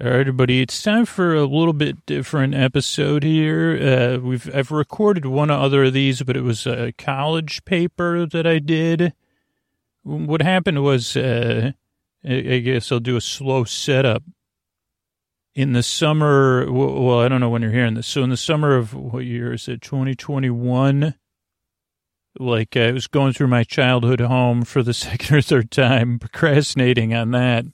All right, everybody, it's time for a little bit different episode here. Uh, we've I've recorded one other of these, but it was a college paper that I did. What happened was, uh, I guess I'll do a slow setup. In the summer, well, I don't know when you're hearing this. So in the summer of what year is it? 2021. Like I was going through my childhood home for the second or third time, procrastinating on that.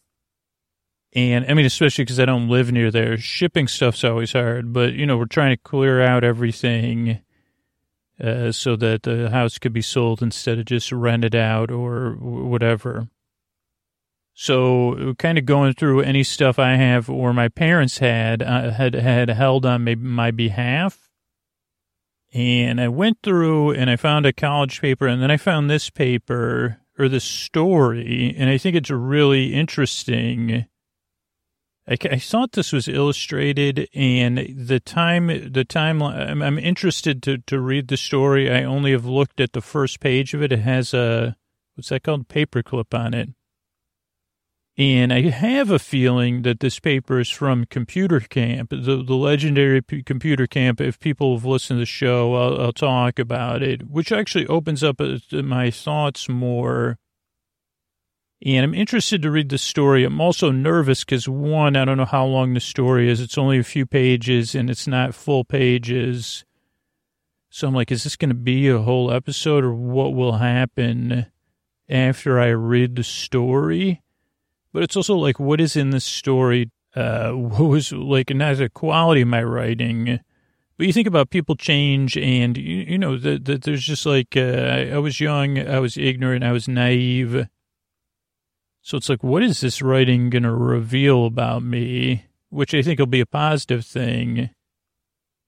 And I mean, especially because I don't live near there. Shipping stuff's always hard, but you know, we're trying to clear out everything uh, so that the house could be sold instead of just rented out or whatever. So, kind of going through any stuff I have or my parents had uh, had had held on my, my behalf, and I went through and I found a college paper, and then I found this paper or this story, and I think it's really interesting. I, thought this was illustrated, and the time, the time, I'm, I'm interested to, to read the story. I only have looked at the first page of it. It has a, what's that called? Paperclip on it. And I have a feeling that this paper is from Computer Camp, the, the legendary P- Computer Camp. If people have listened to the show, I'll, I'll talk about it, which actually opens up uh, my thoughts more and I'm interested to read the story. I'm also nervous because, one, I don't know how long the story is. It's only a few pages and it's not full pages. So I'm like, is this going to be a whole episode or what will happen after I read the story? But it's also like, what is in the story? Uh, what was like, not the quality of my writing, but you think about people change and, you, you know, that the, there's just like, uh, I, I was young, I was ignorant, I was naive. So it's like, what is this writing going to reveal about me? Which I think will be a positive thing.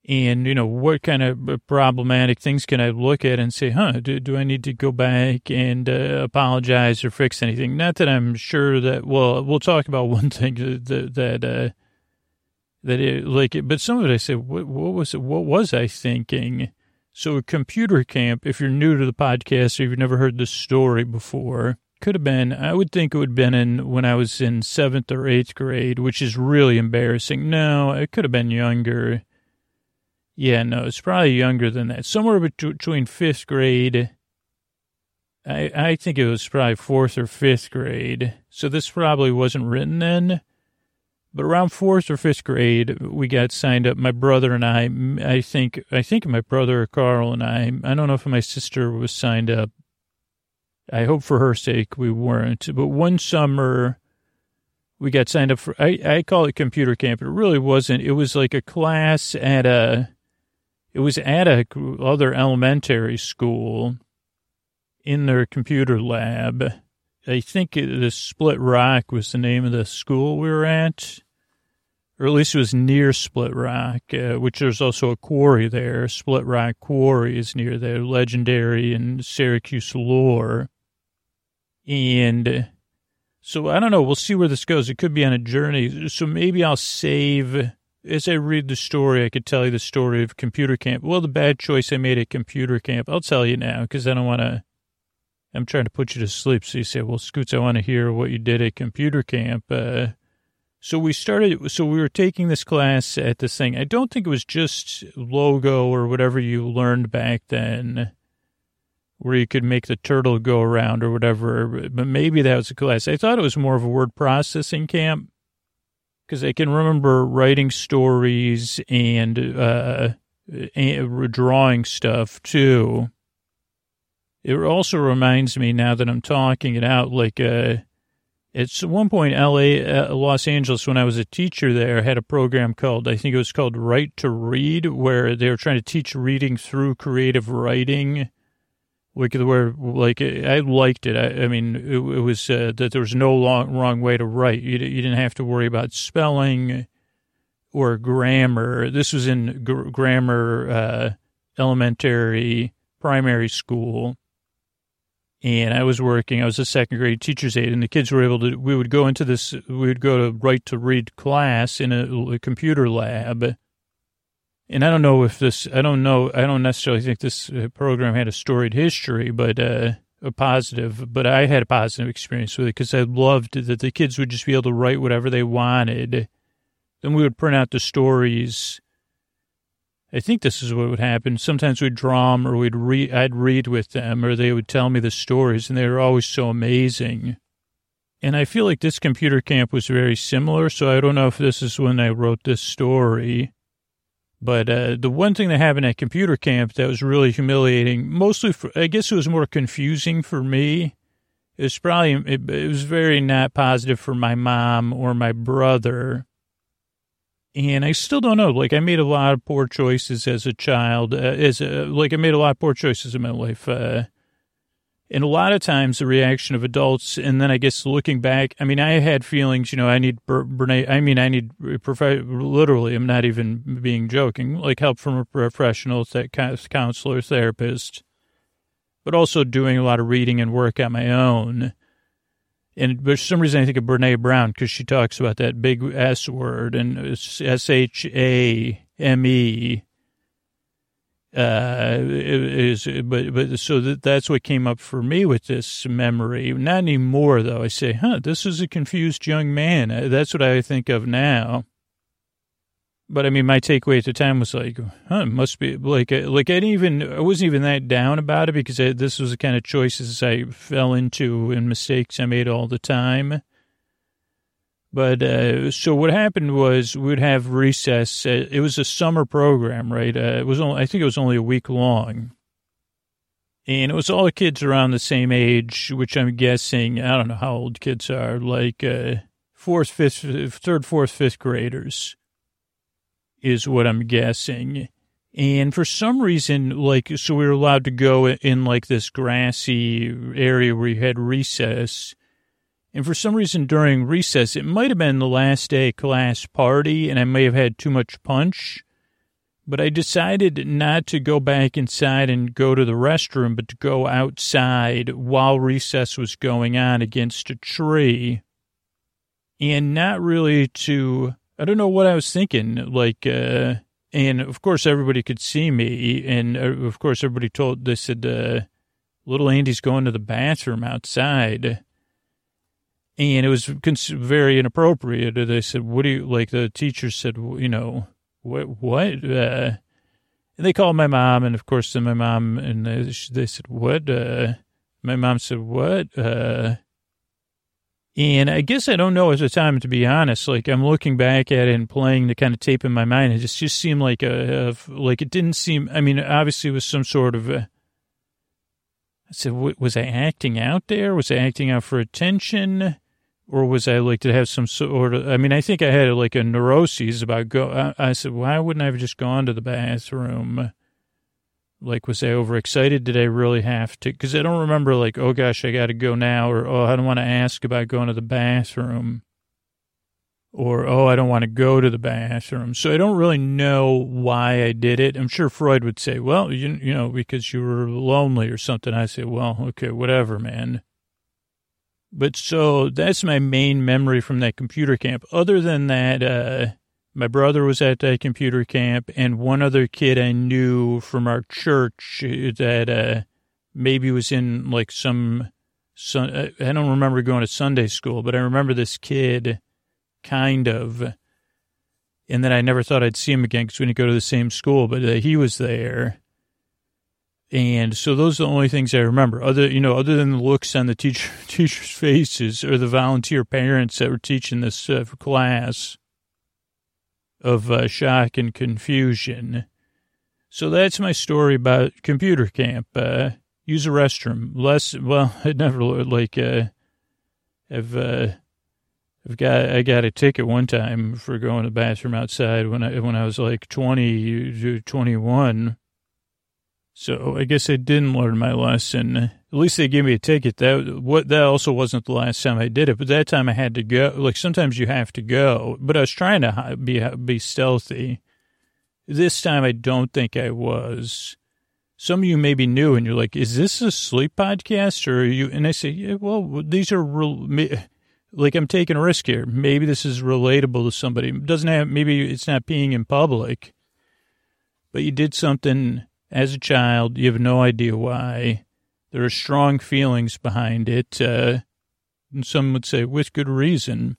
And, you know, what kind of problematic things can I look at and say, huh, do, do I need to go back and uh, apologize or fix anything? Not that I'm sure that, well, we'll talk about one thing that, that, uh, that it, like, but some of it I said, what, what was it? What was I thinking? So a computer camp, if you're new to the podcast or you've never heard this story before, could have been, I would think it would have been in when I was in seventh or eighth grade, which is really embarrassing. No, it could have been younger. Yeah, no, it's probably younger than that. Somewhere between fifth grade. I, I think it was probably fourth or fifth grade. So this probably wasn't written then. But around fourth or fifth grade, we got signed up. My brother and I, I think, I think my brother Carl and I, I don't know if my sister was signed up. I hope for her sake we weren't. But one summer, we got signed up for, I, I call it computer camp. It really wasn't. It was like a class at a, it was at a other elementary school in their computer lab. I think the Split Rock was the name of the school we were at, or at least it was near Split Rock, uh, which there's also a quarry there. Split Rock Quarry is near there, legendary in Syracuse lore. And so I don't know. We'll see where this goes. It could be on a journey. So maybe I'll save, as I read the story, I could tell you the story of computer camp. Well, the bad choice I made at computer camp, I'll tell you now because I don't want to I'm trying to put you to sleep. So you say, well, Scoots, I want to hear what you did at computer camp. Uh, so we started, so we were taking this class at this thing. I don't think it was just logo or whatever you learned back then where you could make the turtle go around or whatever, but maybe that was a class. I thought it was more of a word processing camp because I can remember writing stories and, uh, and drawing stuff too. It also reminds me now that I'm talking it out, like, uh, it's one point LA, uh, Los Angeles, when I was a teacher there, had a program called, I think it was called Write to Read, where they were trying to teach reading through creative writing. Like, where, like, I liked it. I, I mean, it, it was, uh, that there was no long, wrong way to write. You, you didn't have to worry about spelling or grammar. This was in gr- grammar, uh, elementary, primary school and I was working. I was a second grade teacher's aide, and the kids were able to. We would go into this. We would go to write to read class in a, a, computer lab. And I don't know if this. I don't know. I don't necessarily think this uh, program had a storied history, but uh, a positive. But I had a positive experience with it because I loved that the kids would just be able to write whatever they wanted, then we would print out the stories. I think this is what would happen. Sometimes we'd draw them or we'd read, I'd read with them or they would tell me the stories and they were always so amazing. And I feel like this computer camp was very similar. So I don't know if this is when I wrote this story. But uh, the one thing that happened at computer camp that was really humiliating, mostly for, I guess it was more confusing for me. It was probably, it, it was very not positive for my mom or my brother. And I still don't know. Like I made a lot of poor choices as a child. Uh, as a, like I made a lot of poor choices in my life. Uh, and a lot of times the reaction of adults, and then I guess looking back, I mean, I had feelings, you know, I need Brene, I mean, I need, literally, I'm not even being joking, like help from a professional, that counselor, therapist, but also doing a lot of reading and work on my own. And for some reason, I think of Brene Brown because she talks about that big S word and S H A M E uh, is, but, but so that, that's what came up for me with this memory. Not anymore, though. I say, huh, this is a confused young man. Uh, that's what I think of now. But I mean, my takeaway at the time was like, huh, must be like, uh, like I didn't even, I wasn't even that down about it because I, this was the kind of choices I fell into and mistakes I made all the time. But uh, so what happened was we would have recess. Uh, it was a summer program, right? Uh, it was only, I think it was only a week long, and it was all kids around the same age, which I'm guessing I don't know how old kids are, like uh, fourth, fifth, third, fourth, fifth graders, is what I'm guessing. And for some reason, like, so we were allowed to go in like this grassy area where you had recess and for some reason during recess, it might have been the last day class party and I may have had too much punch, but I decided not to go back inside and go to the restroom, but to go outside while recess was going on against a tree and not really to, I don't know what I was thinking, like, uh, and of course everybody could see me. And uh, of course everybody told, they said, uh, little Andy's going to the bathroom outside and it was very inappropriate. They said, "What do you like?" The teacher said, "You know, what? What?" Uh, and they called my mom, and of course, then my mom and they, they said, "What?" Uh, my mom said, "What?" Uh, and I guess I don't know at the time, to be honest. Like I'm looking back at it and playing the kind of tape in my mind, it just just seemed like a, a like it didn't seem. I mean, obviously, it was some sort of. A, I said, was I acting out there? Was I acting out for attention? or was I like to have some sort of? I mean, I think I had like a neuroses about go. I, I said, why wouldn't I have just gone to the bathroom? Like, was I overexcited? Did I really have to? Because I don't remember like, oh gosh, I got to go now, or oh, I don't want to ask about going to the bathroom, or oh, I don't want to go to the bathroom. So I don't really know why I did it. I'm sure Freud would say, well, you you know, because you were lonely or something. I say, well, okay, whatever, man. But so that's my main memory from that computer camp. Other than that, uh, my brother was at that computer camp, and one other kid I knew from our church that uh, maybe was in like some. some uh, I don't remember going to Sunday school, but I remember this kid, kind of. And then I never thought I'd see him again because we didn't go to the same school, but uh, he was there. And so those are the only things I remember. Other, you know, other than the looks on the teacher teachers' faces or the volunteer parents that were teaching this uh, class of uh, shock and confusion. So that's my story about computer camp. Uh, use a restroom. Less, well, I never like. I've uh, I've got I got a ticket one time for going to the bathroom outside when I when I was like 20, 21 so I guess I didn't learn my lesson. At least they gave me a ticket. That what that also wasn't the last time I did it, but that time I had to go. Like sometimes you have to go, but I was trying to be be stealthy. This time I don't think I was. Some of you may be new and you're like, "Is this a sleep podcast?" Or you? And I say, "Yeah, well, these are real." Like I'm taking a risk here. Maybe this is relatable to somebody. Doesn't have maybe it's not peeing in public, but you did something as a child. You have no idea why. There are strong feelings behind it. Uh, and some would say with good reason.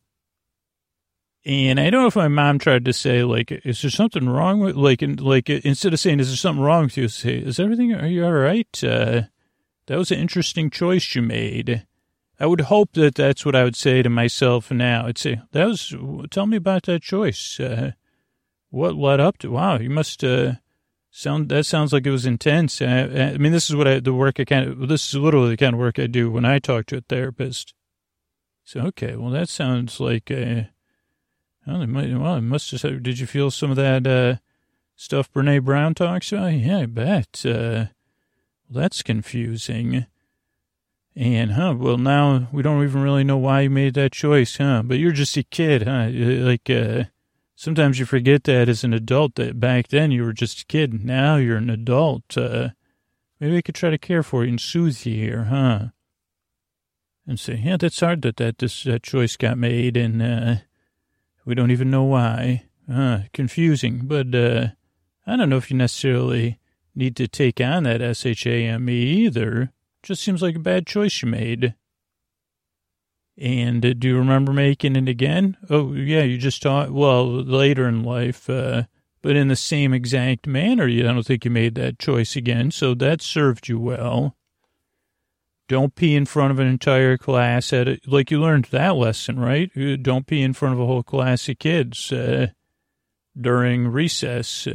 And I don't know if my mom tried to say, like, is there something wrong with, like, in, like instead of saying, is there something wrong with you, say, is everything, are you all right? Uh, that was an interesting choice you made. I would hope that that's what I would say to myself now. I'd say, that was, tell me about that choice. Uh, what led up to, wow, you must, uh, sound, that sounds like it was intense. I, I mean, this is what I, the work I kind of, this is literally the kind of work I do when I talk to a therapist. So, okay, well, that sounds like, uh, well, it might, well, it must have, did you feel some of that, uh, stuff Brene Brown talks about? Yeah, I bet. Uh, well, that's confusing. And, huh, well, now we don't even really know why you made that choice, huh? But you're just a kid, huh? Like, uh, sometimes you forget that as an adult, that back then you were just a kid. Now you're an adult. Uh, maybe I could try to care for you and soothe you here, huh? And say, yeah, that's hard that that, this, that choice got made, and, uh, we don't even know why. Uh, confusing, but, uh, I don't know if you necessarily need to take on that S-H-A-M-E either. Just seems like a bad choice you made. And uh, do you remember making it again? Oh, yeah, you just taught, well, later in life, uh, but in the same exact manner. I don't think you made that choice again, so that served you well. Don't pee in front of an entire class at. Like you learned that lesson, right? Don't pee in front of a whole class of kids uh, during recess.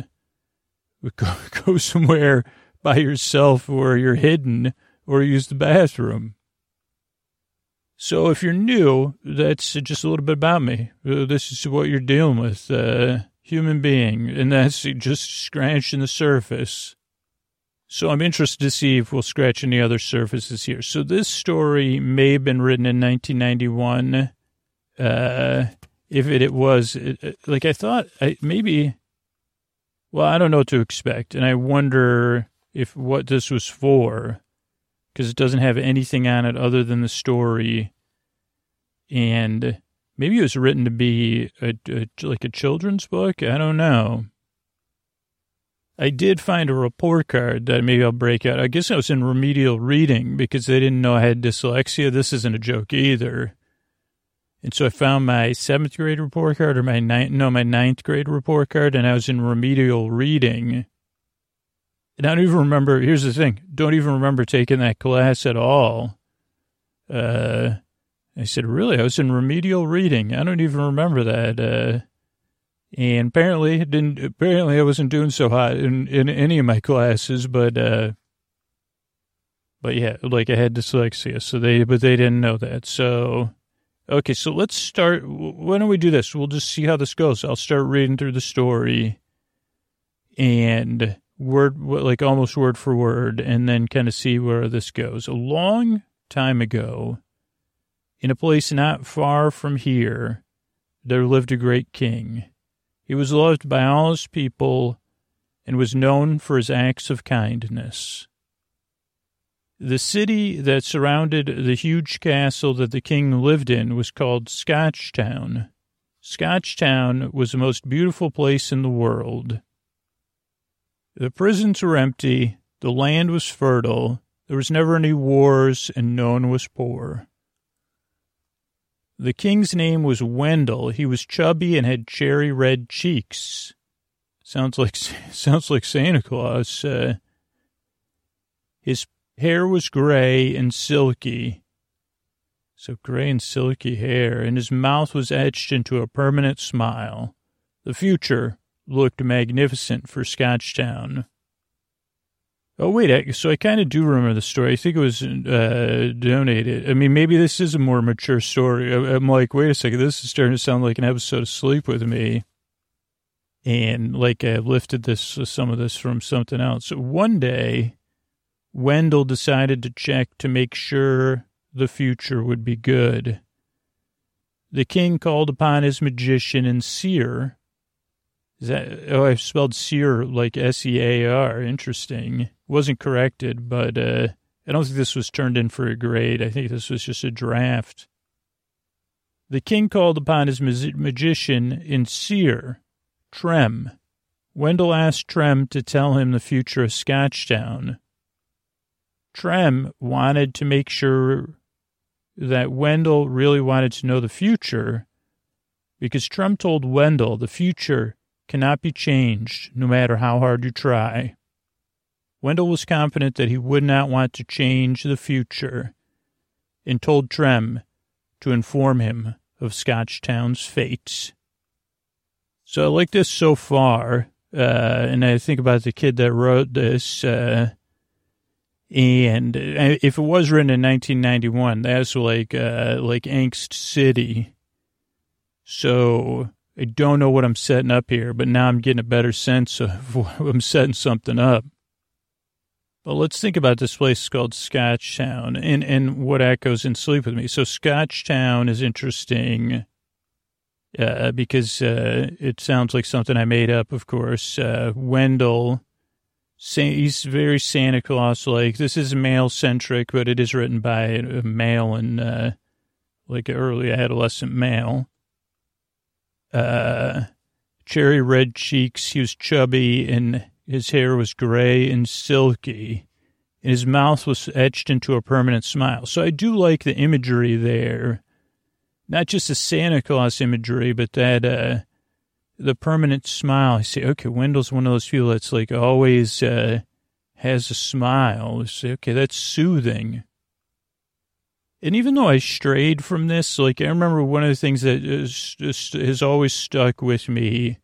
Go, go somewhere by yourself where you're hidden or use the bathroom. So if you're new, that's just a little bit about me. Uh, this is what you're dealing with, uh, human being, and that's just scratching the surface. So I'm interested to see if we'll scratch any other surfaces here. So this story may have been written in 1991. Uh, if it, it was, it, like I thought, I, maybe, well, I don't know what to expect. And I wonder if what this was for because it doesn't have anything on it other than the story. And maybe it was written to be a, a, like a children's book. I don't know. I did find a report card that maybe I'll break out. I guess I was in remedial reading because they didn't know I had dyslexia. This isn't a joke either. And so I found my seventh grade report card or my ninth, no, my ninth grade report card, and I was in remedial reading. I don't even remember. Here's the thing: don't even remember taking that class at all. Uh, I said, really? I was in remedial reading. I don't even remember that. Uh, and apparently, didn't. Apparently, I wasn't doing so hot in in any of my classes. But uh, but yeah, like I had dyslexia, so they but they didn't know that. So okay, so let's start. Why don't we do this? We'll just see how this goes. I'll start reading through the story, and word, like almost word for word, and then kind of see where this goes. A long time ago, in a place not far from here, there lived a great king. He was loved by all his people and was known for his acts of kindness. The city that surrounded the huge castle that the king lived in was called Scotchtown. Scotchtown was the most beautiful place in the world. The prisons were empty, the land was fertile, there was never any wars, and no one was poor. The king's name was Wendell. He was chubby and had cherry red cheeks. Sounds like sounds like Santa Claus. Uh, his hair was gray and silky. So gray and silky hair, and his mouth was etched into a permanent smile. The future looked magnificent for Scotchtown. Oh, wait, so I kind of do remember the story. I think it was uh, donated. I mean, maybe this is a more mature story. I'm like, wait a second, this is starting to sound like an episode of Sleep With Me. And like I lifted this, some of this from something else. One day, Wendell decided to check to make sure the future would be good. The king called upon his magician and seer is that, oh, I spelled sear like S E A R. Interesting. Wasn't corrected, but uh, I don't think this was turned in for a grade. I think this was just a draft. The king called upon his magician in seer, Trem. Wendell asked Trem to tell him the future of Scotchtown. Trem wanted to make sure that Wendell really wanted to know the future because Trem told Wendell the future cannot be changed no matter how hard you try. Wendell was confident that he would not want to change the future and told Trem to inform him of Scotchtown's fate. So I like this so far, uh, and I think about the kid that wrote this, uh, and uh, if it was written in 1991, that's like uh, like Angst City. So I don't know what I'm setting up here, but now I'm getting a better sense of what I'm setting something up. But let's think about this place called Scotchtown and, and what echoes in Sleep With Me. So Scotchtown is interesting uh, because uh, it sounds like something I made up, of course. Uh, Wendell he's very Santa Claus like. This is male centric, but it is written by a male and uh, like an early adolescent male. Uh, cherry red cheeks. He was chubby and his hair was gray and silky. And his mouth was etched into a permanent smile. So I do like the imagery there. Not just the Santa Claus imagery, but that uh, the permanent smile. I say, okay, Wendell's one of those people that's like always uh, has a smile. I say, okay, that's soothing. And even though I strayed from this, like I remember one of the things that is, just, has always stuck with me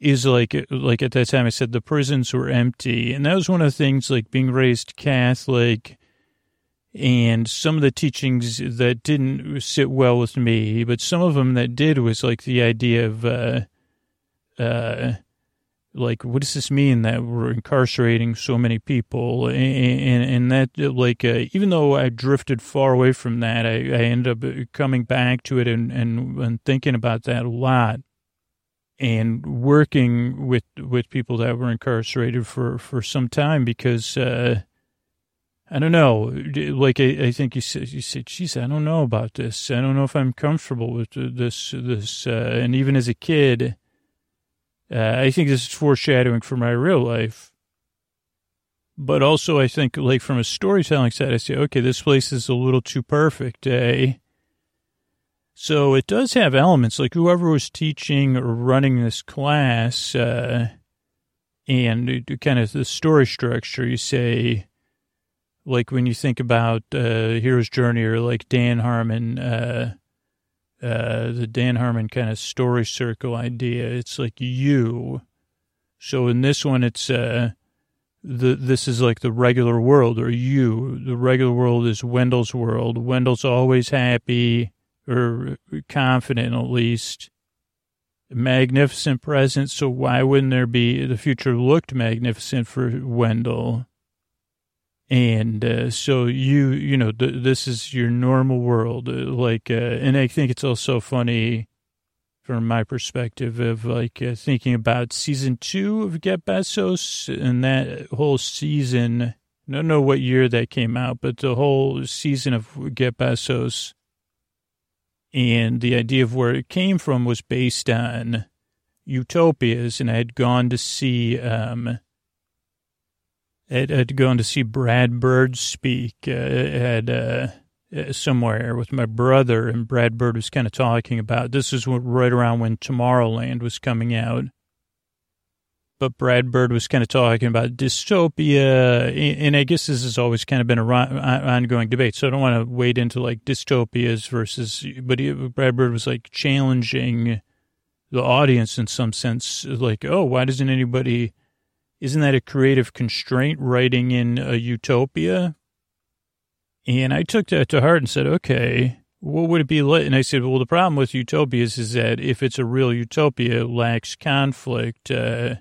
is like like at that time I said the prisons were empty, and that was one of the things like being raised Catholic and some of the teachings that didn't sit well with me, but some of them that did was like the idea of uh, uh, like, what does this mean that we're incarcerating so many people? And, and, and that, like, uh, even though I drifted far away from that, I, I ended up coming back to it and, and, and thinking about that a lot and working with, with people that were incarcerated for, for some time because, uh, I don't know. Like I, I, think you said, you said, "Geez, I don't know about this. I don't know if I'm comfortable with this." This, uh, and even as a kid, uh, I think this is foreshadowing for my real life. But also, I think, like from a storytelling side, I say, okay, this place is a little too perfect, eh? So it does have elements like whoever was teaching or running this class, uh, and kind of the story structure, you say, like when you think about uh, Hero's Journey or like Dan Harmon, uh, uh, the Dan Harmon kind of story circle idea. It's like you. So in this one, it's uh, the this is like the regular world or you. The regular world is Wendell's world. Wendell's always happy or confident at least. Magnificent present. So why wouldn't there be the future looked magnificent for Wendell? And uh, so you, you know, th- this is your normal world. Uh, like, uh, and I think it's also funny from my perspective of like uh, thinking about season two of Get Bezos and that whole season. I don't know what year that came out, but the whole season of Get Bezos and the idea of where it came from was based on utopias. And I had gone to see, um, had, had gone to see Brad Bird speak uh, at uh, somewhere with my brother, and Brad Bird was kind of talking about this is right around when Tomorrowland was coming out. But Brad Bird was kind of talking about dystopia, and I guess this has always kind of been an ongoing debate. So I don't want to wade into like dystopias versus, but he, Brad Bird was like challenging the audience in some sense, like, oh, why doesn't anybody isn't that a creative constraint writing in a utopia? And I took that to heart and said, okay, what would it be like? And I said, well, the problem with utopias is that if it's a real utopia, it lacks conflict. Uh,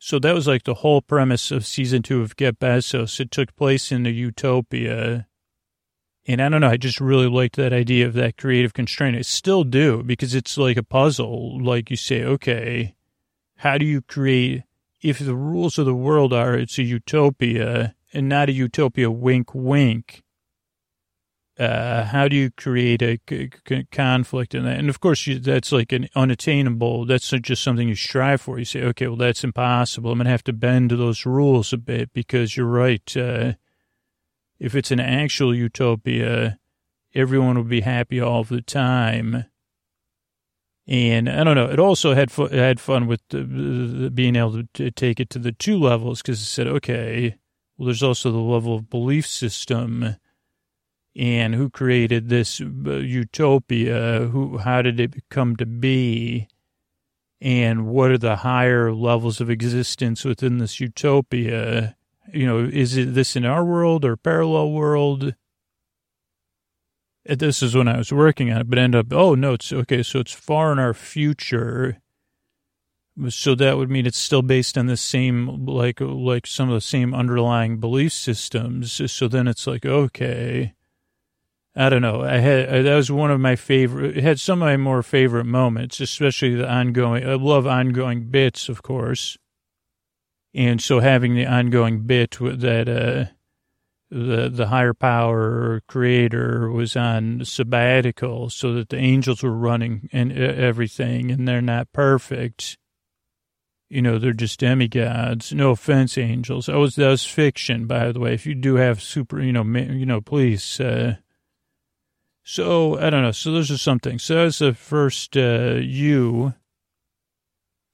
so that was like the whole premise of season two of Get Bezos. It took place in a utopia. And I don't know, I just really liked that idea of that creative constraint. I still do because it's like a puzzle. Like you say, okay, how do you create if the rules of the world are it's a utopia and not a utopia wink wink, uh, how do you create a c- c- conflict in that? And of course, you, that's like an unattainable. That's just something you strive for. You say, okay, well, that's impossible. I'm to have to bend those rules a bit because you're right. Uh, if it's an actual utopia, everyone will be happy all the time And I don't know. It also had fu- had fun with the, being able to, to take it to the two levels because it said, okay, well, there's also the level of belief system and who created this uh, utopia? Who, how did it come to be? And what are the higher levels of existence within this utopia? You know, is it this in our world or parallel world? This is when I was working on it, but end up, oh no, it's okay. So it's far in our future. So that would mean it's still based on the same, like, like some of the same underlying belief systems. So then it's like, okay, I don't know. I had uh, that was one of my favorite. It had some of my more favorite moments, especially the ongoing. I love ongoing bits, of course, and so having the ongoing bit with that uh, the the higher power creator was on sabbatical, so that the angels were running and everything, and they're not perfect. You know, they're just demigods. No offense, angels. That was that was fiction, by the way. If you do have super, you know, you know, please. Uh, so I don't know. So those are something. So that's the first uh.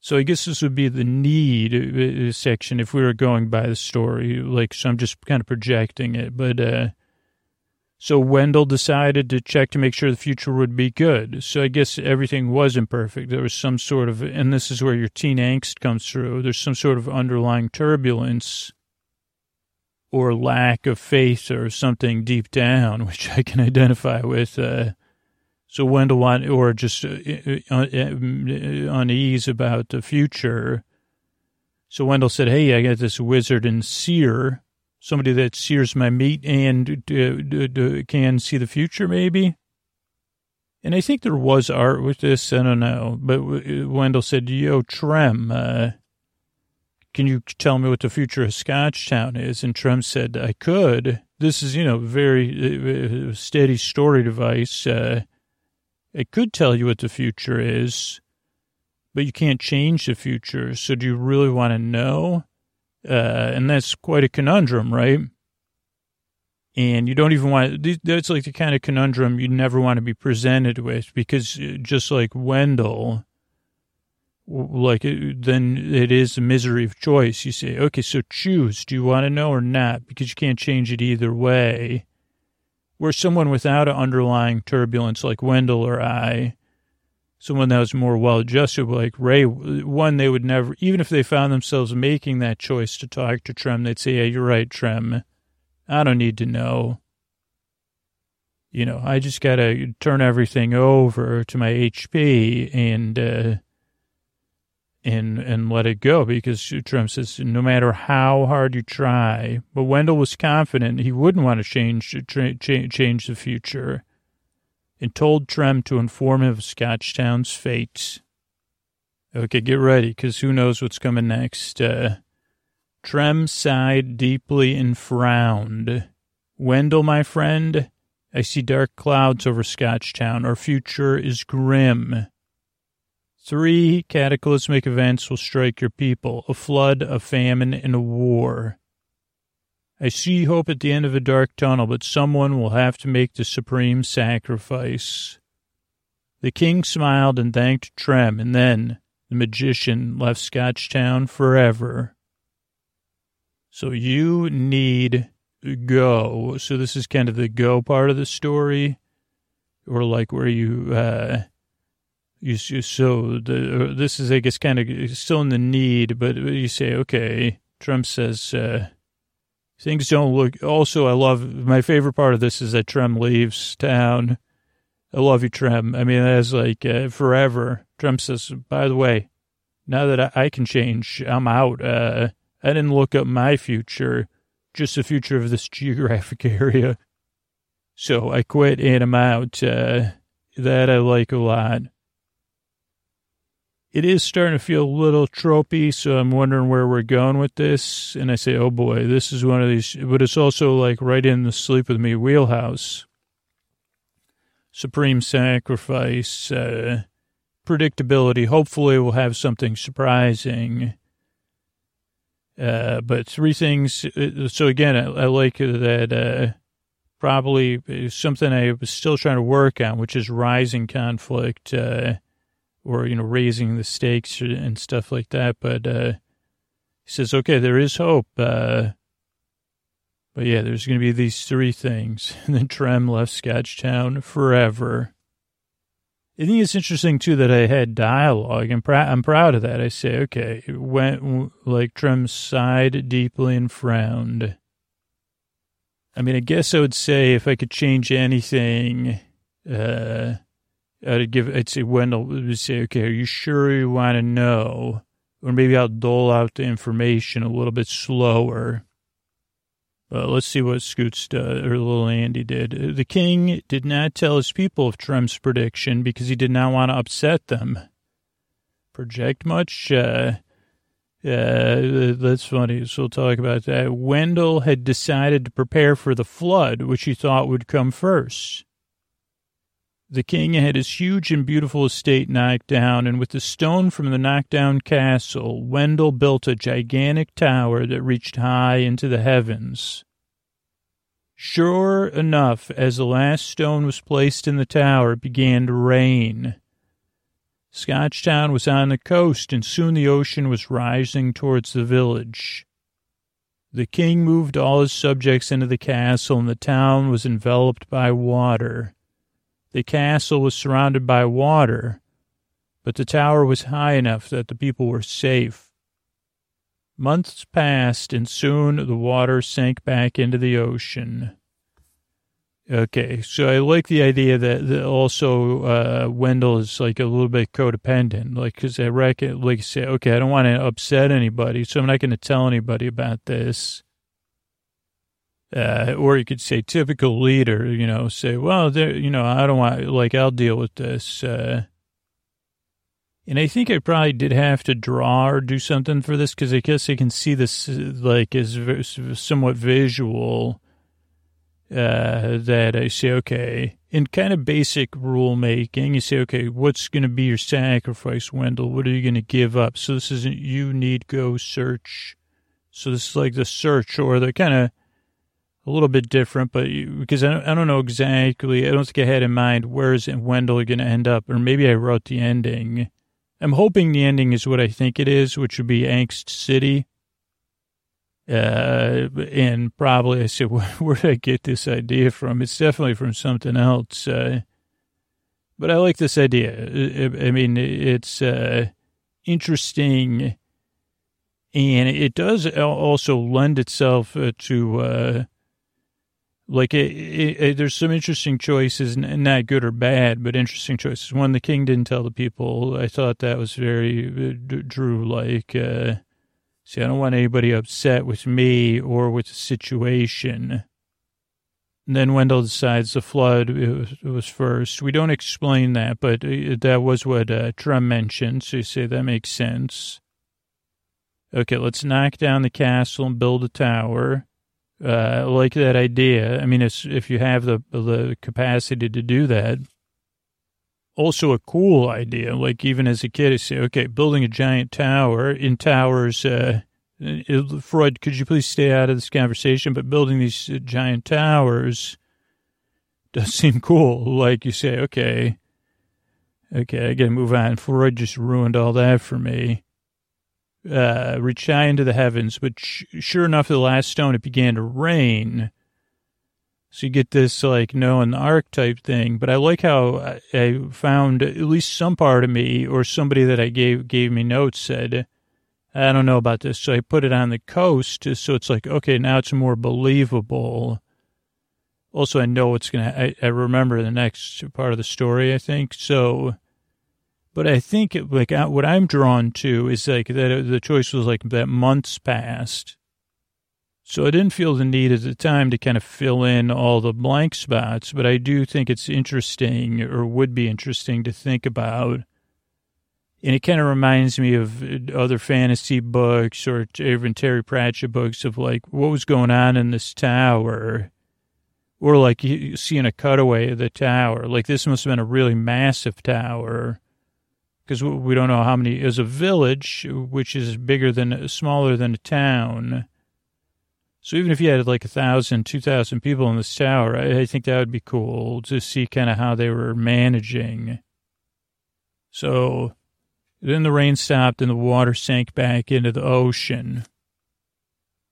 So I guess this would be the need uh, uh, section if we were going by the story. Like, so I'm just kind of projecting it. But uh, so Wendell decided to check to make sure the future would be good. So I guess everything wasn't perfect. There was some sort of, and this is where your teen angst comes through. There's some sort of underlying turbulence or lack of faith or something deep down, which I can identify with. Uh, so Wendell want, or just uh, uh, uh, unease about the future. So Wendell said, "Hey, I got this wizard and seer, somebody that sears my meat and can see the future, maybe." And I think there was art with this. I don't know, but Wendell said, "Yo, Trem." Uh, can you tell me what the future of Scotchtown is? And Trem said, I could. This is, you know, very uh, steady story device. Uh, it could tell you what the future is, but you can't change the future. So do you really want to know? Uh, and that's quite a conundrum, right? And you don't even want, that's like the kind of conundrum you never want to be presented with because uh, just like Wendell, like then it is a misery of choice. You say, okay, so choose. Do you want to know or not? Because you can't change it either way. Where someone without an underlying turbulence, like Wendell or I, someone that was more well adjusted, like Ray, one, they would never, even if they found themselves making that choice to talk to Trem, they'd say, yeah, you're right, Trem. I don't need to know. You know, I just got to turn everything over to my HP and, uh, and and let it go because Trem says no matter how hard you try. But Wendell was confident he wouldn't want to change tra- change the future, and told Trem to inform him of Scotchtown's fate. Okay, get ready because who knows what's coming next. Uh, Trem sighed deeply and frowned. Wendell, my friend, I see dark clouds over Scotchtown. Our future is grim. Three cataclysmic events will strike your people a flood, a famine, and a war. I see hope at the end of a dark tunnel, but someone will have to make the supreme sacrifice. The king smiled and thanked Trem, and then the magician left Scotchtown forever. So you need go. So this is kind of the go part of the story, or like where you uh, you, so the, uh, this is, I guess, kind of still in the need, but you say, okay, Trem says, uh, things don't look, also, I love, my favorite part of this is that Trem leaves town. I love you, Trem. I mean, that's like uh, forever. Trump says, by the way, now that I, I can change, I'm out. Uh, I didn't look up my future, just the future of this geographic area. So I quit and I'm out. Uh, that I like a lot it is starting to feel a little tropey, so I'm wondering where we're going with this. And I say, oh boy, this is one of these, but it's also like right in the sleep with me wheelhouse. Supreme sacrifice, uh, predictability. Hopefully, we'll have something surprising. Uh, but three things. Uh, so again, I, I like that. Uh, probably something I was still trying to work on, which is rising conflict. Uh, or, you know, raising the stakes and stuff like that. But, uh, he says, okay, there is hope. Uh, but yeah, there's going to be these three things. And then Trem left Scotchtown forever. I think it's interesting too that I had dialogue. I'm, pr- I'm proud of that. I say, okay, it went like Trem sighed deeply and frowned. I mean, I guess I would say if I could change anything, uh, I'd give, I'd say Wendell would say, okay, are you sure you want to know? Or maybe I'll dole out the information a little bit slower. Uh, let's see what Scoots uh, or little Andy did. The king did not tell his people of Trem's prediction because he did not want to upset them. Project much? Uh, uh, that's funny. So we'll talk about that. Wendell had decided to prepare for the flood, which he thought would come first. The king had his huge and beautiful estate knocked down, and with the stone from the knocked down castle, Wendell built a gigantic tower that reached high into the heavens. Sure enough, as the last stone was placed in the tower, it began to rain. Scotchtown was on the coast, and soon the ocean was rising towards the village. The king moved all his subjects into the castle, and the town was enveloped by water. The castle was surrounded by water, but the tower was high enough that the people were safe. Months passed, and soon the water sank back into the ocean. Okay, so I like the idea that, that also uh, Wendell is like a little bit codependent, like because I reckon, like say, okay, I don't want to upset anybody, so I'm not going to tell anybody about this. Uh, or you could say typical leader, you know, say, well, there, you know, I don't want, like, I'll deal with this. Uh, and I think I probably did have to draw or do something for this because I guess I can see this, like, as somewhat visual. Uh, that I say, okay, in kind of basic rule making, you say, okay, what's going to be your sacrifice, Wendell? What are you going to give up? So this isn't you need go search. So this is like the search or the kind of a little bit different, but you, because I don't, I don't know exactly, I don't think I had in mind where is Wendell going to end up, or maybe I wrote the ending. I'm hoping the ending is what I think it is, which would be Angst City. Uh, and probably I said, where, where did I get this idea from? It's definitely from something else. Uh, but I like this idea. I, I mean, it's uh, interesting, and it does also lend itself uh, to uh, like it, it, there's some interesting choices, not good or bad, but interesting choices. One, the king didn't tell the people. I thought that was very uh, Drew like. Uh, see, I don't want anybody upset with me or with the situation. And then Wendell decides the flood was, was, first. We don't explain that, but uh, that was what uh, Trem mentioned. So you say that makes sense. Okay, let's knock down the castle and build a tower uh, like that idea. I mean, if you have the the capacity to do that. Also, a cool idea. Like even as a kid, I say, okay, building a giant tower in towers. Uh, Freud, could you please stay out of this conversation? But building these uh, giant towers does seem cool. Like you say, okay, okay, I got to move on. Freud just ruined all that for me uh, reached high into the heavens, but sh- sure enough, the last stone, it began to rain. So you get this like and the Ark type thing. But I like how I found at least some part of me or somebody that I gave gave me notes said, I don't know about this. So I put it on the coast. So it's like, okay, now it's more believable. Also, I know it's going to, I remember the next part of the story, I think. So but I think like what I'm drawn to is like that the choice was like that months passed. So I didn't feel the need at the time to kind of fill in all the blank spots, but I do think it's interesting or would be interesting to think about. And it kind of reminds me of uh, other fantasy books or even Terry Pratchett books of like what was going on in this tower. Or like seeing a cutaway of the tower. Like this must have been a really massive tower because we don't know how many is a village, which is bigger than smaller than a town. So even if you had like a thousand, two thousand people in this tower, I, I think that would be cool to see kind of how they were managing. So then the rain stopped and the water sank back into the ocean.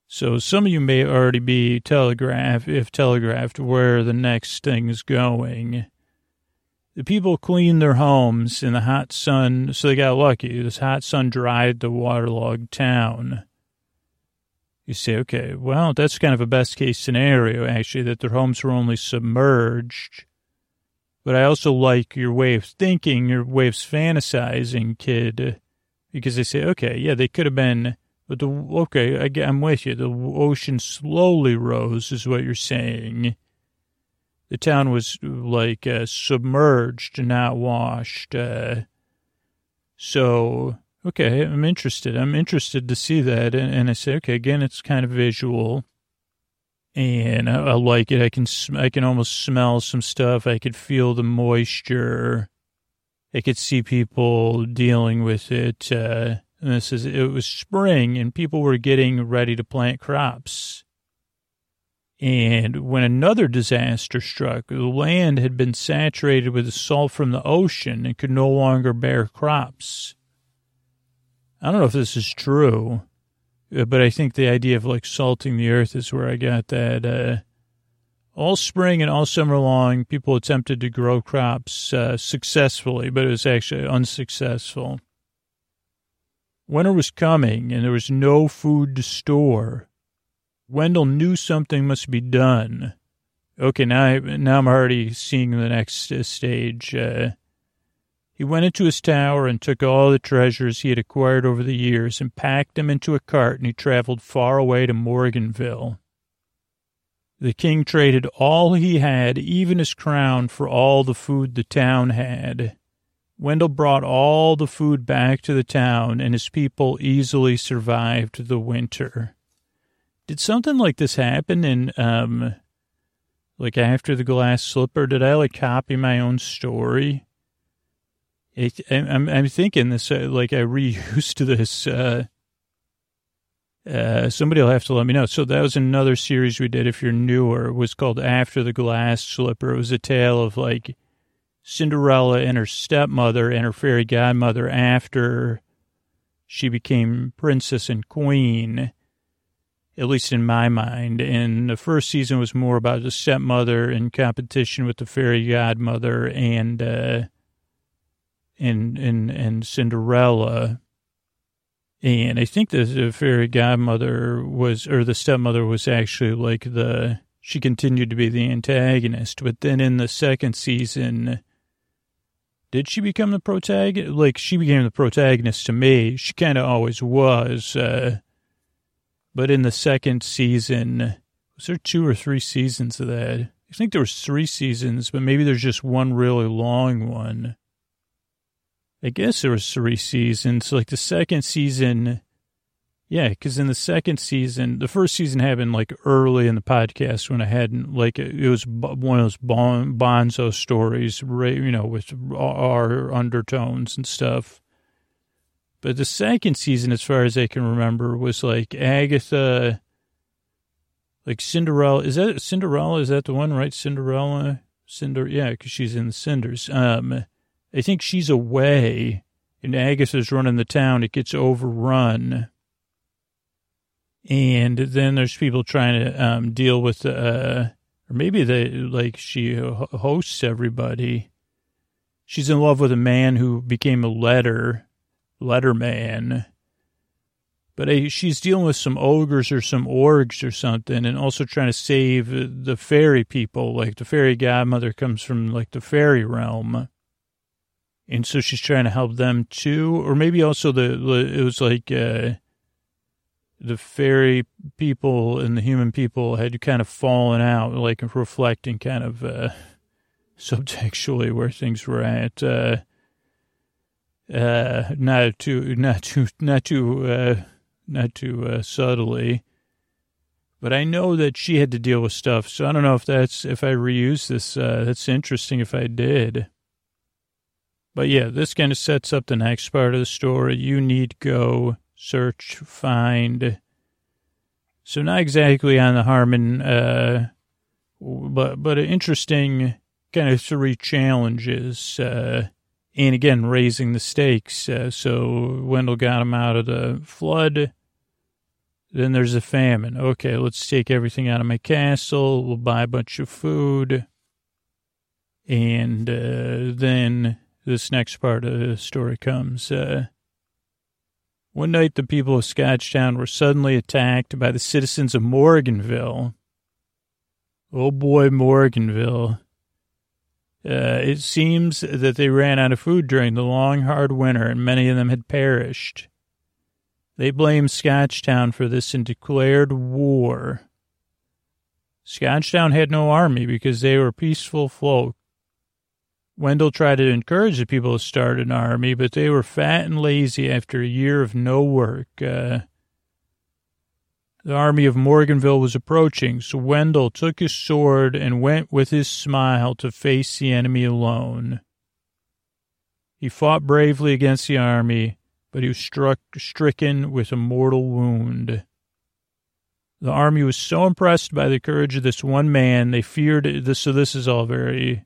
So some of you may already be telegraphed, if telegraphed, where the next thing is going. The people cleaned their homes in the hot sun, so they got lucky. This hot sun dried the waterlogged town. You say, okay, well, that's kind of a best case scenario, actually, that their homes were only submerged. But I also like your way of thinking, your way of fantasizing, kid, because they say, okay, yeah, they could have been, but the, okay, I, I'm with you. The ocean slowly rose, is what you're saying. The town was like uh, submerged, not washed. Uh, so, okay, I'm interested. I'm interested to see that. And, and I say, okay, again, it's kind of visual and I, I, like it. I can I can almost smell some stuff. I could feel the moisture. I could see people dealing with it. Uh, and this is it was spring, and people were getting ready to plant crops. And when another disaster struck, the land had been saturated with the salt from the ocean and could no longer bear crops. I don't know if this is true, uh, but I think the idea of like salting the earth is where I got that. Uh, all spring and all summer long, people attempted to grow crops uh, successfully, but it was actually unsuccessful. Winter was coming, and there was no food to store. Wendell knew something must be done. Okay, now, I, now I'm already seeing the next uh, stage. Uh, he went into his tower and took all the treasures he had acquired over the years and packed them into a cart, and he traveled far away to Morganville. The king traded all he had, even his crown, for all the food the town had. Wendell brought all the food back to the town, and his people easily survived the winter. Did something like this happen in, um, like after the glass slipper? Did I like copy my own story? It, I'm, I'm thinking this, uh, like I reused this, uh, uh, somebody will have to let me know. So that was another series we did. If you're newer, it was called After the Glass Slipper. It was a tale of like Cinderella and her stepmother and her fairy godmother after she became princess and queen, at least in my mind. And the first season was more about the stepmother in competition with the fairy godmother and, uh, and and and Cinderella. And I think the fairy godmother was, or the stepmother was actually like the, she continued to be the antagonist. But then in the second season, did she become the protagonist? Like she became the protagonist to me. She kind of always was. Uh, but in the second season, was there two or three seasons of that? I think there was three seasons, but maybe there's just one really long one. I guess there was three seasons. Like the second season, yeah, because in the second season, the first season happened like early in the podcast when I hadn't like it was one of those bon, Bonzo stories, you know, with our undertones and stuff. But the second season, as far as I can remember, was like Agatha, like Cinderella. Is that Cinderella? Is that the one, right? Cinderella, Cinder, yeah, because she's in the cinders. Um, I think she's away and Agatha's running the town. It gets overrun. And then there's people trying to um, deal with, uh, or maybe they, like she hosts everybody. She's in love with a man who became a letter, letter man. But uh, she's dealing with some ogres or some orgs or something, and also trying to save the fairy people. Like the fairy godmother comes from like the fairy realm and so she's trying to help them too, or maybe also the, it was like uh, the fairy people and the human people had kind of fallen out, like reflecting kind of uh, subtextually where things were at. Uh, uh, not too, not too, not too, uh, not too uh, subtly. But I know that she had to deal with stuff, so I don't know if that's if I reuse this. Uh, that's interesting if I did. But yeah, this kind of sets up the next part of the story. You need go search, find. So not exactly on the Harmon, uh, but but interesting kind of three challenges. Uh, and again raising the stakes. Uh, so Wendell got him out of the flood. Then there's a famine. Okay, let's take everything out of my castle. We'll buy a bunch of food. And uh, then this next part of the story comes. Uh, one night, the people of Scotchtown were suddenly attacked by the citizens of Morganville. Oh boy, Morganville. Uh, it seems that they ran out of food during the long, hard winter, and many of them had perished. They blamed Scotchtown for this and declared war. Scotchtown had no army because they were peaceful folk. Wendell tried to encourage the people to start an army, but they were fat and lazy after a year of no work. Uh, the army of Morganville was approaching, so Wendell took his sword and went with his smile to face the enemy alone. He fought bravely against the army, but he was struck, stricken with a mortal wound. The army was so impressed by the courage of this one man, they feared this. So this is all very,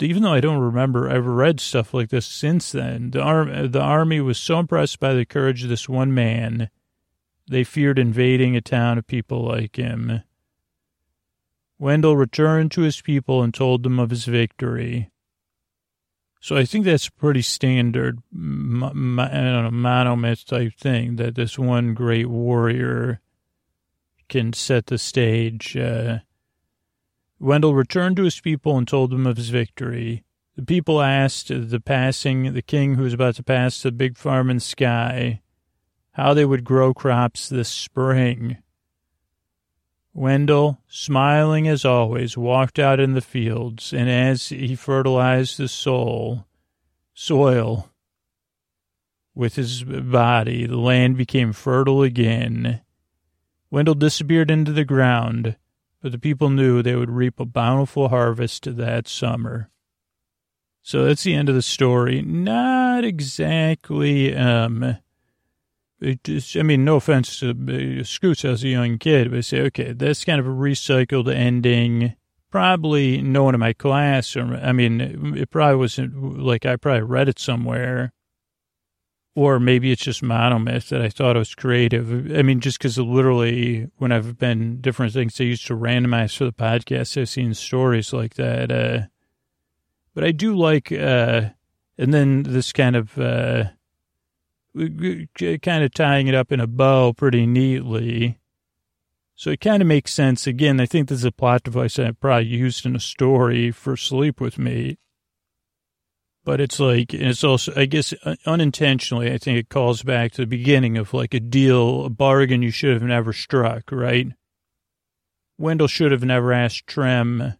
even though I don't remember ever read stuff like this since then. The arm, the army was so impressed by the courage of this one man they feared invading a town of people like him. Wendell returned to his people and told them of his victory. So I think that's a pretty standard, I don't know, monomyth type thing that this one great warrior can set the stage. Uh, Wendell returned to his people and told them of his victory. The people asked the passing, the king who was about to pass the big farm in the sky, how they would grow crops this spring. Wendell, smiling as always, walked out in the fields, and as he fertilized the soul, soil with his body, the land became fertile again. Wendell disappeared into the ground, but the people knew they would reap a bountiful harvest that summer. So that's the end of the story. Not exactly, um, just, I mean, no offense to uh, Scoots as a young kid, but I say, okay, that's kind of a recycled ending. Probably no one in my class, or I mean, it probably wasn't like I probably read it somewhere. Or maybe it's just monomyth that I thought it was creative. I mean, just because literally when I've been different things they used to randomize for the podcast, I've seen stories like that. Uh, but I do like, uh, and then this kind of, uh, kind of tying it up in a bow pretty neatly. So it kind of makes sense. Again, I think this is a plot device I probably used in a story for Sleep With Me. But it's like, it's also, I guess, uh, unintentionally, I think it calls back to the beginning of like a deal, a bargain you should have never struck, right? Wendell should have never asked Trem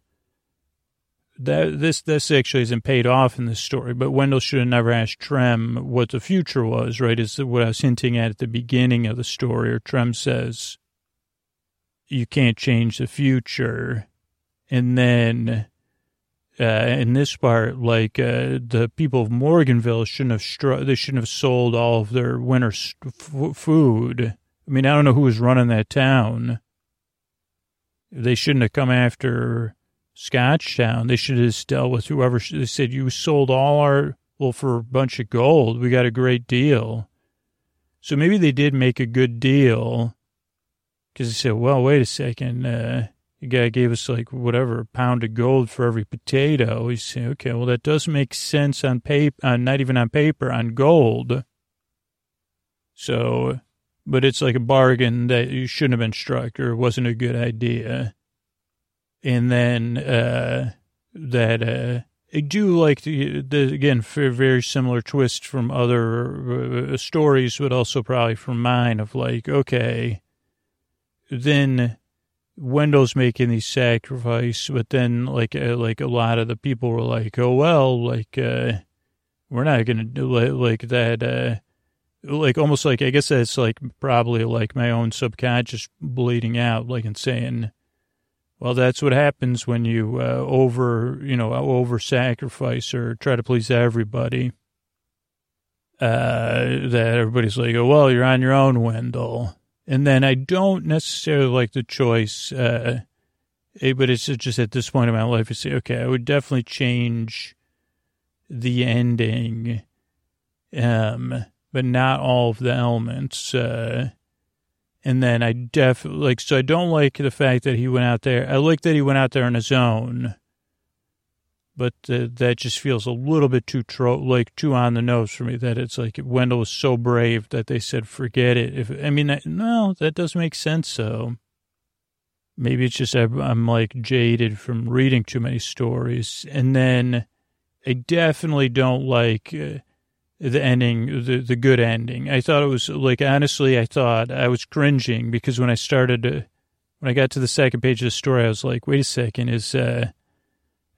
that this this actually isn't paid off in this story, but Wendell should have never asked Trem what the future was, right? Is what I was hinting at at the beginning of the story, or Trem says, You can't change the future. And then uh, in this part, like uh, the people of Morganville shouldn't have str- they shouldn't have sold all of their winter f- food. I mean, I don't know who was running that town. They shouldn't have come after Scotchtown. They should have dealt with whoever they said you sold all our well for a bunch of gold. We got a great deal. So maybe they did make a good deal because they said, well, wait a second. Uh, the guy gave us like whatever a pound of gold for every potato. We say, okay, well that does make sense on paper, uh, not even on paper, on gold. So, but it's like a bargain that you shouldn't have been struck or it wasn't a good idea and then uh, that uh, I do like the, the again very similar twist from other uh, stories, but also probably from mine of like okay, then Wendell's making these sacrifice, but then like uh, like a lot of the people were like, oh well, like uh, we're not gonna do like that. Uh, like almost like I guess that's like probably like my own subconscious bleeding out, like and saying well, that's what happens when you uh, over, you know, over sacrifice or try to please everybody. Uh, that everybody's like, oh, well, you're on your own, Wendell. And then I don't necessarily like the choice, uh, but it's just at this point in my life, I say, okay, I would definitely change the ending, um, but not all of the elements. Uh, and then I definitely like, so I don't like the fact that he went out there. I like that he went out there on his own, but uh, that just feels a little bit too tro- like too on the nose for me. That it's like Wendell was so brave that they said forget it. If I mean, no, that does make sense. So maybe it's just I'm, I'm like jaded from reading too many stories, and then I definitely don't like. Uh, the ending, the, the good ending. I thought it was like, honestly, I thought I was cringing because when I started, to, when I got to the second page of the story, I was like, wait a second, is, uh,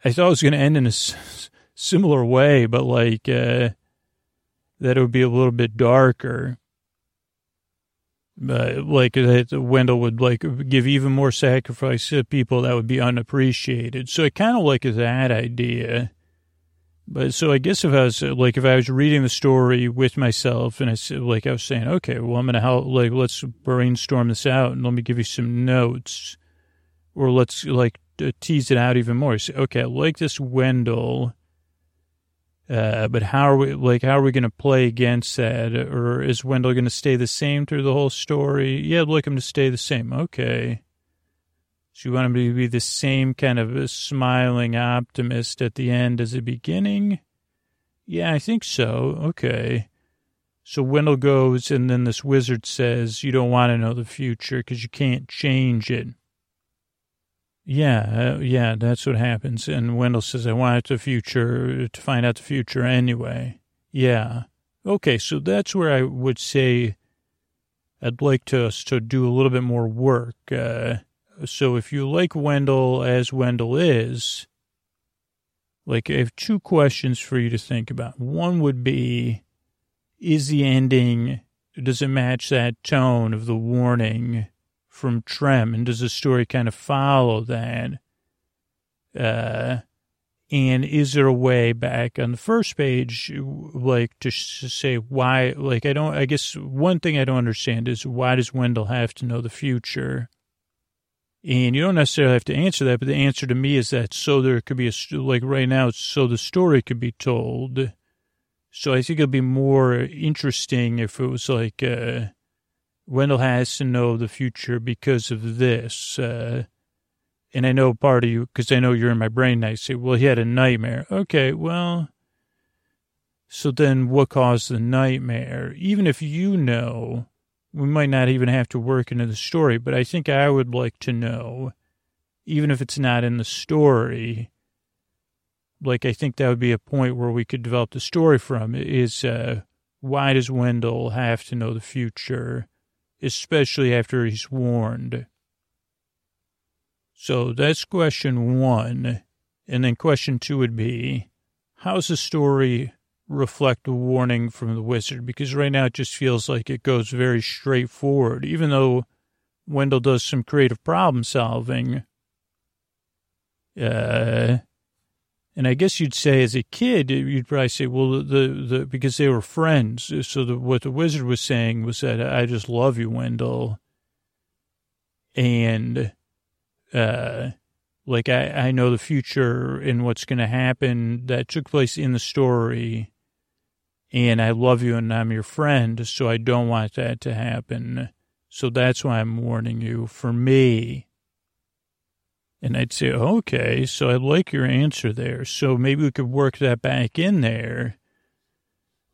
I thought it was going to end in a s- similar way, but like, uh, that it would be a little bit darker. But like that Wendell would like give even more sacrifice to people that would be unappreciated. So I kind of like that idea. But so I guess if I was like if I was reading the story with myself and I like I was saying, okay, well I'm gonna help like let's brainstorm this out and let me give you some notes, or let's like tease it out even more. Say, okay, I like this Wendell, uh, but how are we like how are we gonna play against that? Or is Wendell gonna stay the same through the whole story? Yeah, I'd like him to stay the same. Okay. So you want to be the same kind of a smiling optimist at the end as the beginning? Yeah, I think so. Okay. So Wendell goes, and then this wizard says, You don't want to know the future because you can't change it. Yeah, uh, yeah, that's what happens. And Wendell says, I want the future to find out the future anyway. Yeah. Okay, so that's where I would say I'd like to, to do a little bit more work. Uh, so if you like Wendell as Wendell is, like I have two questions for you to think about. One would be, is the ending, does it match that tone of the warning from Trem? And does the story kind of follow that? Uh, and is there a way back on the first page, like to say why, like I don't, I guess one thing I don't understand is why does Wendell have to know the future? And you don't necessarily have to answer that, but the answer to me is that so there could be a, like right now, so the story could be told. So I think it'd be more interesting if it was like, uh, Wendell has to know the future because of this. Uh, and I know part of you, because I know you're in my brain, I say, well, he had a nightmare. Okay, well, so then what caused the nightmare? Even if you know, we might not even have to work into the story, but I think I would like to know, even if it's not in the story, like I think that would be a point where we could develop the story from is uh, why does Wendell have to know the future, especially after he's warned? So that's question one. And then question two would be, how's the story reflect a warning from the wizard because right now it just feels like it goes very straightforward, even though Wendell does some creative problem solving. Uh, and I guess you'd say as a kid, you'd probably say, well, the, the, because they were friends. So the, what the wizard was saying was that I just love you, Wendell. And, uh, like I, I know the future and what's going to happen that took place in the story and I love you and I'm your friend, so I don't want that to happen. So that's why I'm warning you for me. And I'd say, okay, so I like your answer there. So maybe we could work that back in there.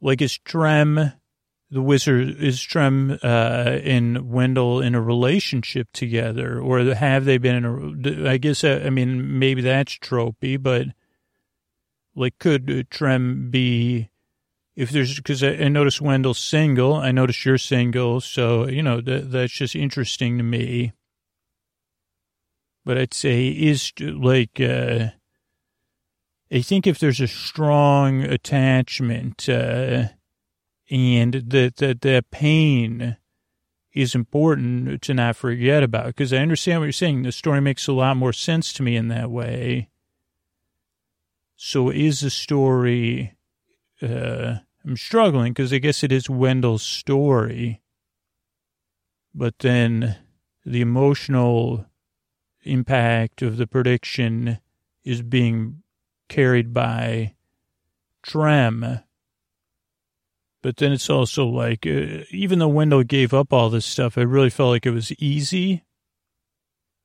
Like, is Trem, the wizard, is Trem uh, and Wendell in a relationship together? Or have they been in a, I guess, uh, I mean, maybe that's tropey, but like, could Trem be if there's because I, I noticed Wendell's single, I noticed you're single, so you know that that's just interesting to me. But I'd say is like uh, I think if there's a strong attachment uh, and that that that pain is important to not forget about because I understand what you're saying. The story makes a lot more sense to me in that way. So is the story uh, I'm struggling because I guess it is Wendell's story. But then the emotional impact of the prediction is being carried by Trem. But then it's also like, uh, even though Wendell gave up all this stuff, I really felt like it was easy.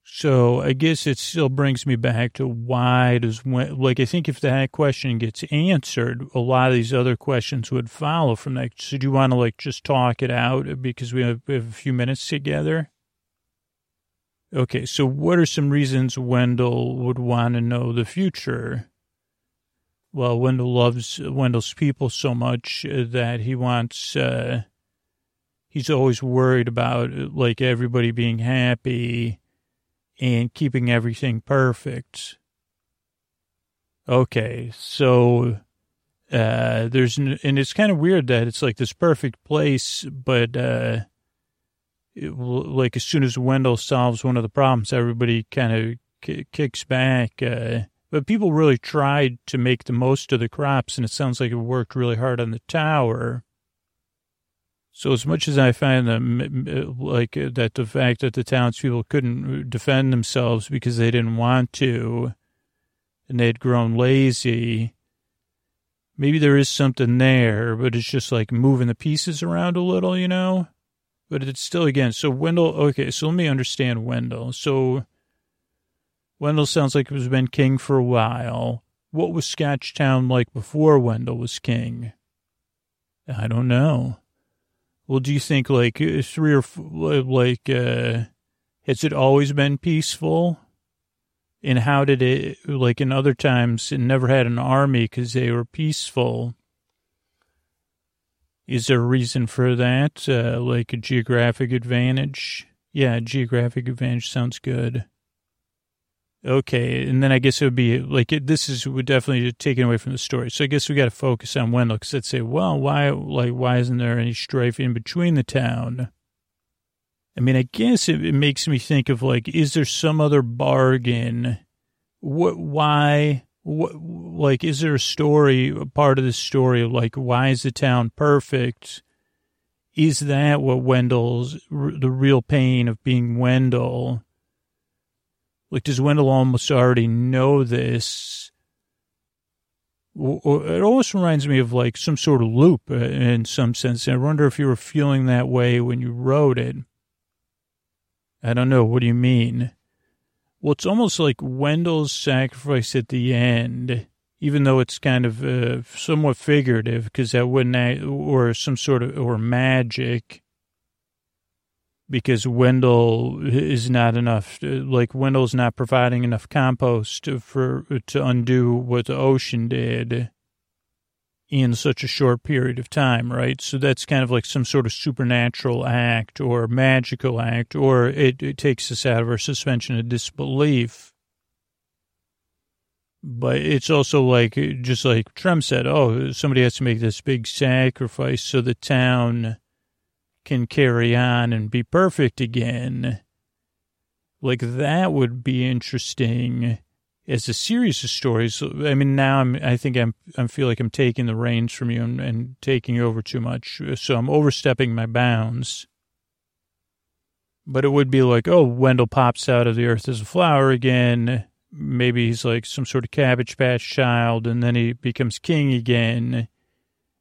So I guess it still brings me back to why does, Wendell like, I think if that question gets answered, a lot of these other questions would follow from that. So do you want to, like, just talk it out because we have, we have a few minutes together? Okay, so what are some reasons Wendell would want to know the future? Well, Wendell loves Wendell's people so much uh, that he wants, uh, he's always worried about like everybody being happy and keeping everything perfect. Okay, so uh, there's, and it's kind of weird that it's like this perfect place, but, uh, it, like as soon as Wendell solves one of the problems, everybody kind of k- kicks back. Uh, but people really tried to make the most of the crops, and it sounds like it worked really hard on the tower. So as much as I find them like uh, that, the fact that the townspeople couldn't defend themselves because they didn't want to, and they'd grown lazy, maybe there is something there, but it's just like moving the pieces around a little, you know. But it's still again. So Wendell, okay. So let me understand Wendell. So Wendell sounds like he's been king for a while. What was Scotchtown like before Wendell was king? I don't know. Well, do you think like uh, three or like uh, has it always been peaceful? And how did it like in other times? It never had an army because they were peaceful. Is there a reason for that? Uh, like a geographic advantage? Yeah, geographic advantage sounds good. Okay, and then I guess it would be like it, this is would definitely taken away from the story. So I guess we got to focus on Wendell because I'd say, well, why like why isn't there any strife in between the town? I mean, I guess it, it makes me think of like, is there some other bargain? What? Why? What? Like, is there a story? A part of the story, of like, why is the town perfect? Is that what Wendell's the real pain of being Wendell? Like, does Wendell almost already know this? It almost reminds me of like some sort of loop uh, in some sense. I wonder if you were feeling that way when you wrote it. I don't know. What do you mean? Well, it's almost like Wendell's sacrifice at the end, even though it's kind of uh, somewhat figurative, because that wouldn't, act, or some sort of, or magic because Wendell is not enough. Like Wendell's not providing enough compost for to undo what the ocean did in such a short period of time, right? So that's kind of like some sort of supernatural act or magical act, or it, it takes us out of our suspension of disbelief. But it's also like, just like Trem said, oh, somebody has to make this big sacrifice so the town can carry on and be perfect again. Like that would be interesting as a series of stories. I mean, now I'm, I think I'm, I feel like I'm taking the reins from you and, and taking over too much. So I'm overstepping my bounds. But it would be like, oh, Wendell pops out of the earth as a flower again. Maybe he's like some sort of cabbage patch child, and then he becomes king again.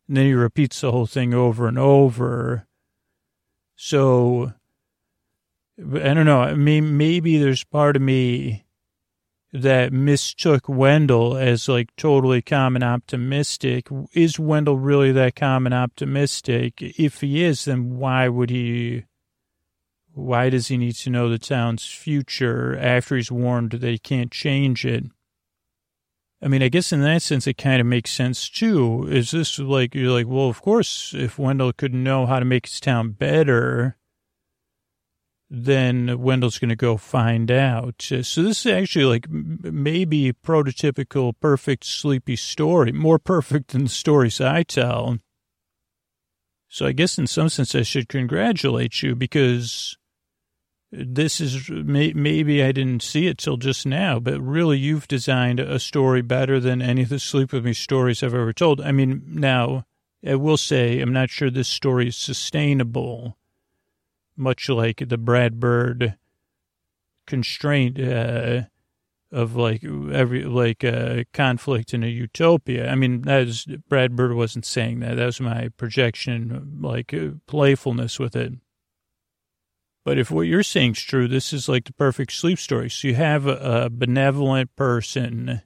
And then he repeats the whole thing over and over. So I don't know. I mean, maybe there's part of me that mistook Wendell as like totally calm and optimistic. Is Wendell really that calm and optimistic? If he is, then why would he? Why does he need to know the town's future after he's warned that he can't change it? I mean, I guess in that sense, it kind of makes sense too. Is this like, you're like, well, of course, if Wendell could know how to make his town better, then Wendell's going to go find out. So this is actually like maybe prototypical perfect sleepy story, more perfect than the stories I tell. So I guess in some sense, I should congratulate you because this is maybe I didn't see it till just now, but really you've designed a story better than any of the Sleep With Me stories I've ever told. I mean, now I will say I'm not sure this story is sustainable, much like the Brad Bird constraint uh, of like every like uh, conflict in a utopia. I mean, that is Brad Bird wasn't saying that. That was my projection, like uh, playfulness with it. But if what you're saying is true, this is like the perfect sleep story. So you have a, a benevolent person,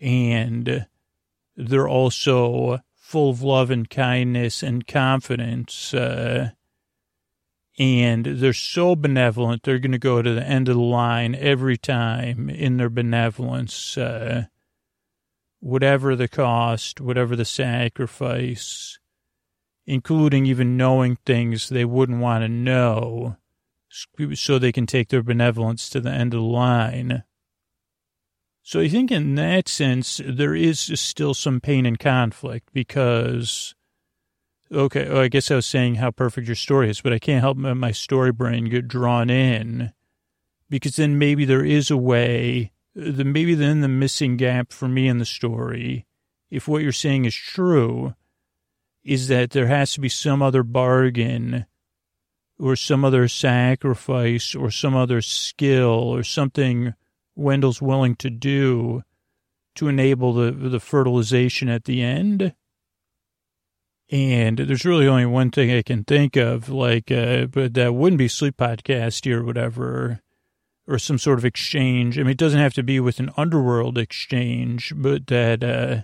and they're also full of love and kindness and confidence. Uh, and they're so benevolent, they're going to go to the end of the line every time in their benevolence, uh, whatever the cost, whatever the sacrifice, including even knowing things they wouldn't want to know so they can take their benevolence to the end of the line. So I think in that sense, there is still some pain and conflict because Okay, well, I guess I was saying how perfect your story is, but I can't help my story brain get drawn in because then maybe there is a way, maybe then the missing gap for me in the story, if what you're saying is true, is that there has to be some other bargain or some other sacrifice or some other skill or something Wendell's willing to do to enable the, the fertilization at the end and there's really only one thing I can think of, like, uh, but that wouldn't be sleep podcast or whatever, or some sort of exchange. I mean, it doesn't have to be with an underworld exchange, but that uh,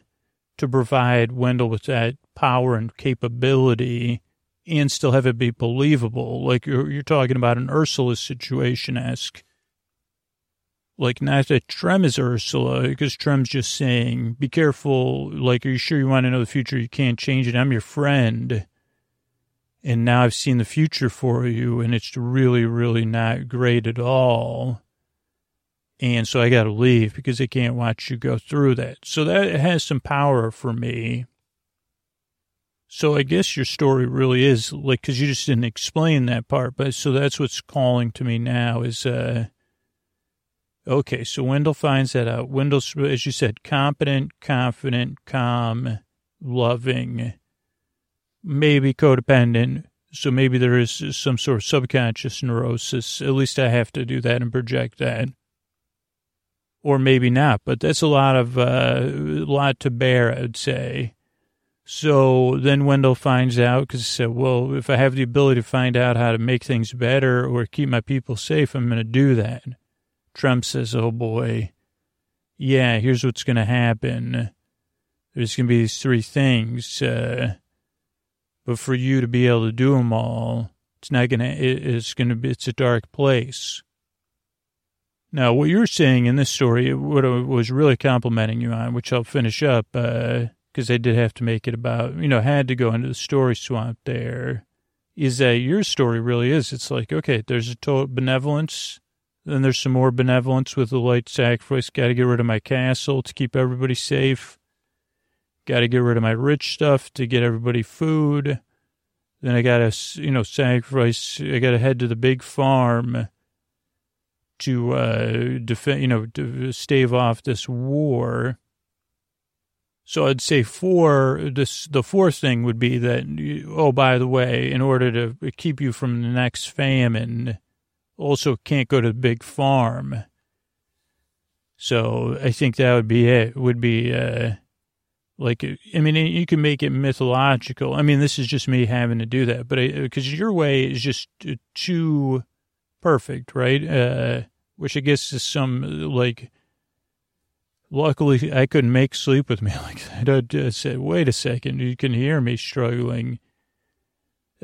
to provide Wendell with that power and capability and still have it be believable. Like you're, you're talking about an Ursula situation esque like not that Trem is Ursula, because Trem's just saying, be careful. Like, are you sure you want to know the future? You can't change it. I'm your friend. And now I've seen the future for you, and it's really, really not great at all. And so I got to leave because I can't watch you go through that. So that has some power for me. So I guess your story really is like, cause you just didn't explain that part. But so that's what's calling to me now is, uh, Okay, so Wendell finds that out. Wendell's, as you said, competent, confident, calm, loving, maybe codependent. So maybe there is some sort of subconscious neurosis. At least I have to do that and project that. Or maybe not, but that's a lot of, uh, a lot to bear, I'd say. So then Wendell finds out because he said, well, if I have the ability to find out how to make things better or keep my people safe, I'm going to do that. Trem says, oh boy, yeah, here's what's going to happen. There's going to be these three things. Uh, but for you to be able to do them all, it's not going to, it's going to be, it's a dark place. Now, what you're saying in this story, what I was really complimenting you on, which I'll finish up, because they did have to make it about, you know, had to go into the story swamp there, is that your story really is. It's like, okay, there's a total benevolence then there's some more benevolence with the light sacrifice. Got to get rid of my castle to keep everybody safe. Got to get rid of my rich stuff to get everybody food. Then I got to, you know, sacrifice. I got to head to the big farm to uh, defend, you know, to stave off this war. So I'd say four. This the fourth thing would be that. Oh, by the way, in order to keep you from the next famine also can't go to the big farm. So I think that would be it. Would be uh, like I mean, you can make it mythological. I mean, this is just me having to do that, but because your way is just too perfect, right? Uh, which I guess is some like. Luckily, I couldn't make sleep with me like that. I said, "Wait a second, you can hear me struggling."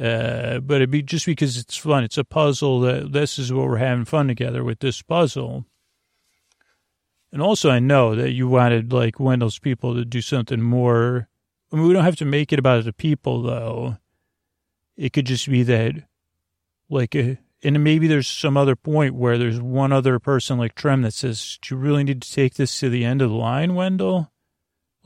Uh, but it'd be just because it's fun. It's a puzzle that this is what we're having fun together with this puzzle. And also, I know that you wanted like Wendell's people to do something more. I mean, we don't have to make it about the people though. It could just be that, like, a, and maybe there's some other point where there's one other person like Trem that says, "Do you really need to take this to the end of the line, Wendell?"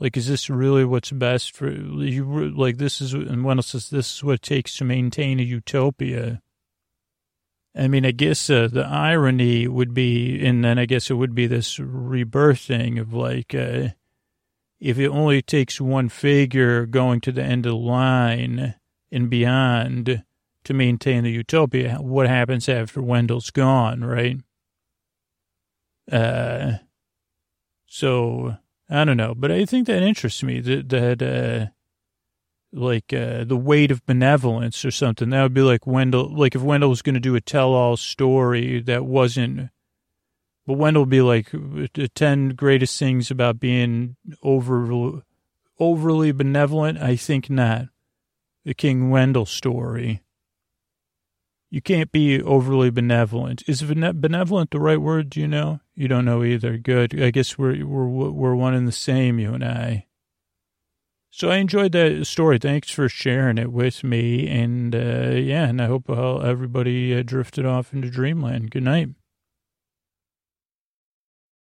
Like, is this really what's best for you? Like, this is, and Wendell says, this is what it takes to maintain a utopia. I mean, I guess uh, the irony would be, and then I guess it would be this rebirthing of like, uh, if it only takes one figure going to the end of the line and beyond to maintain the utopia, what happens after Wendell's gone, right? Uh, So I don't know, but I think that interests me that, that, uh, like, uh, the weight of benevolence or something. That would be like Wendell, like if Wendell was going to do a tell all story that wasn't, but Wendell would be like the 10 greatest things about being over, overly benevolent. I think not. The King Wendell story. You can't be overly benevolent. Is benevolent the right word? Do you know? You don't know either. Good. I guess we're we're we're one and the same, you and I. So I enjoyed that story. Thanks for sharing it with me. And uh, yeah, and I hope uh, everybody uh, drifted off into dreamland. Good night.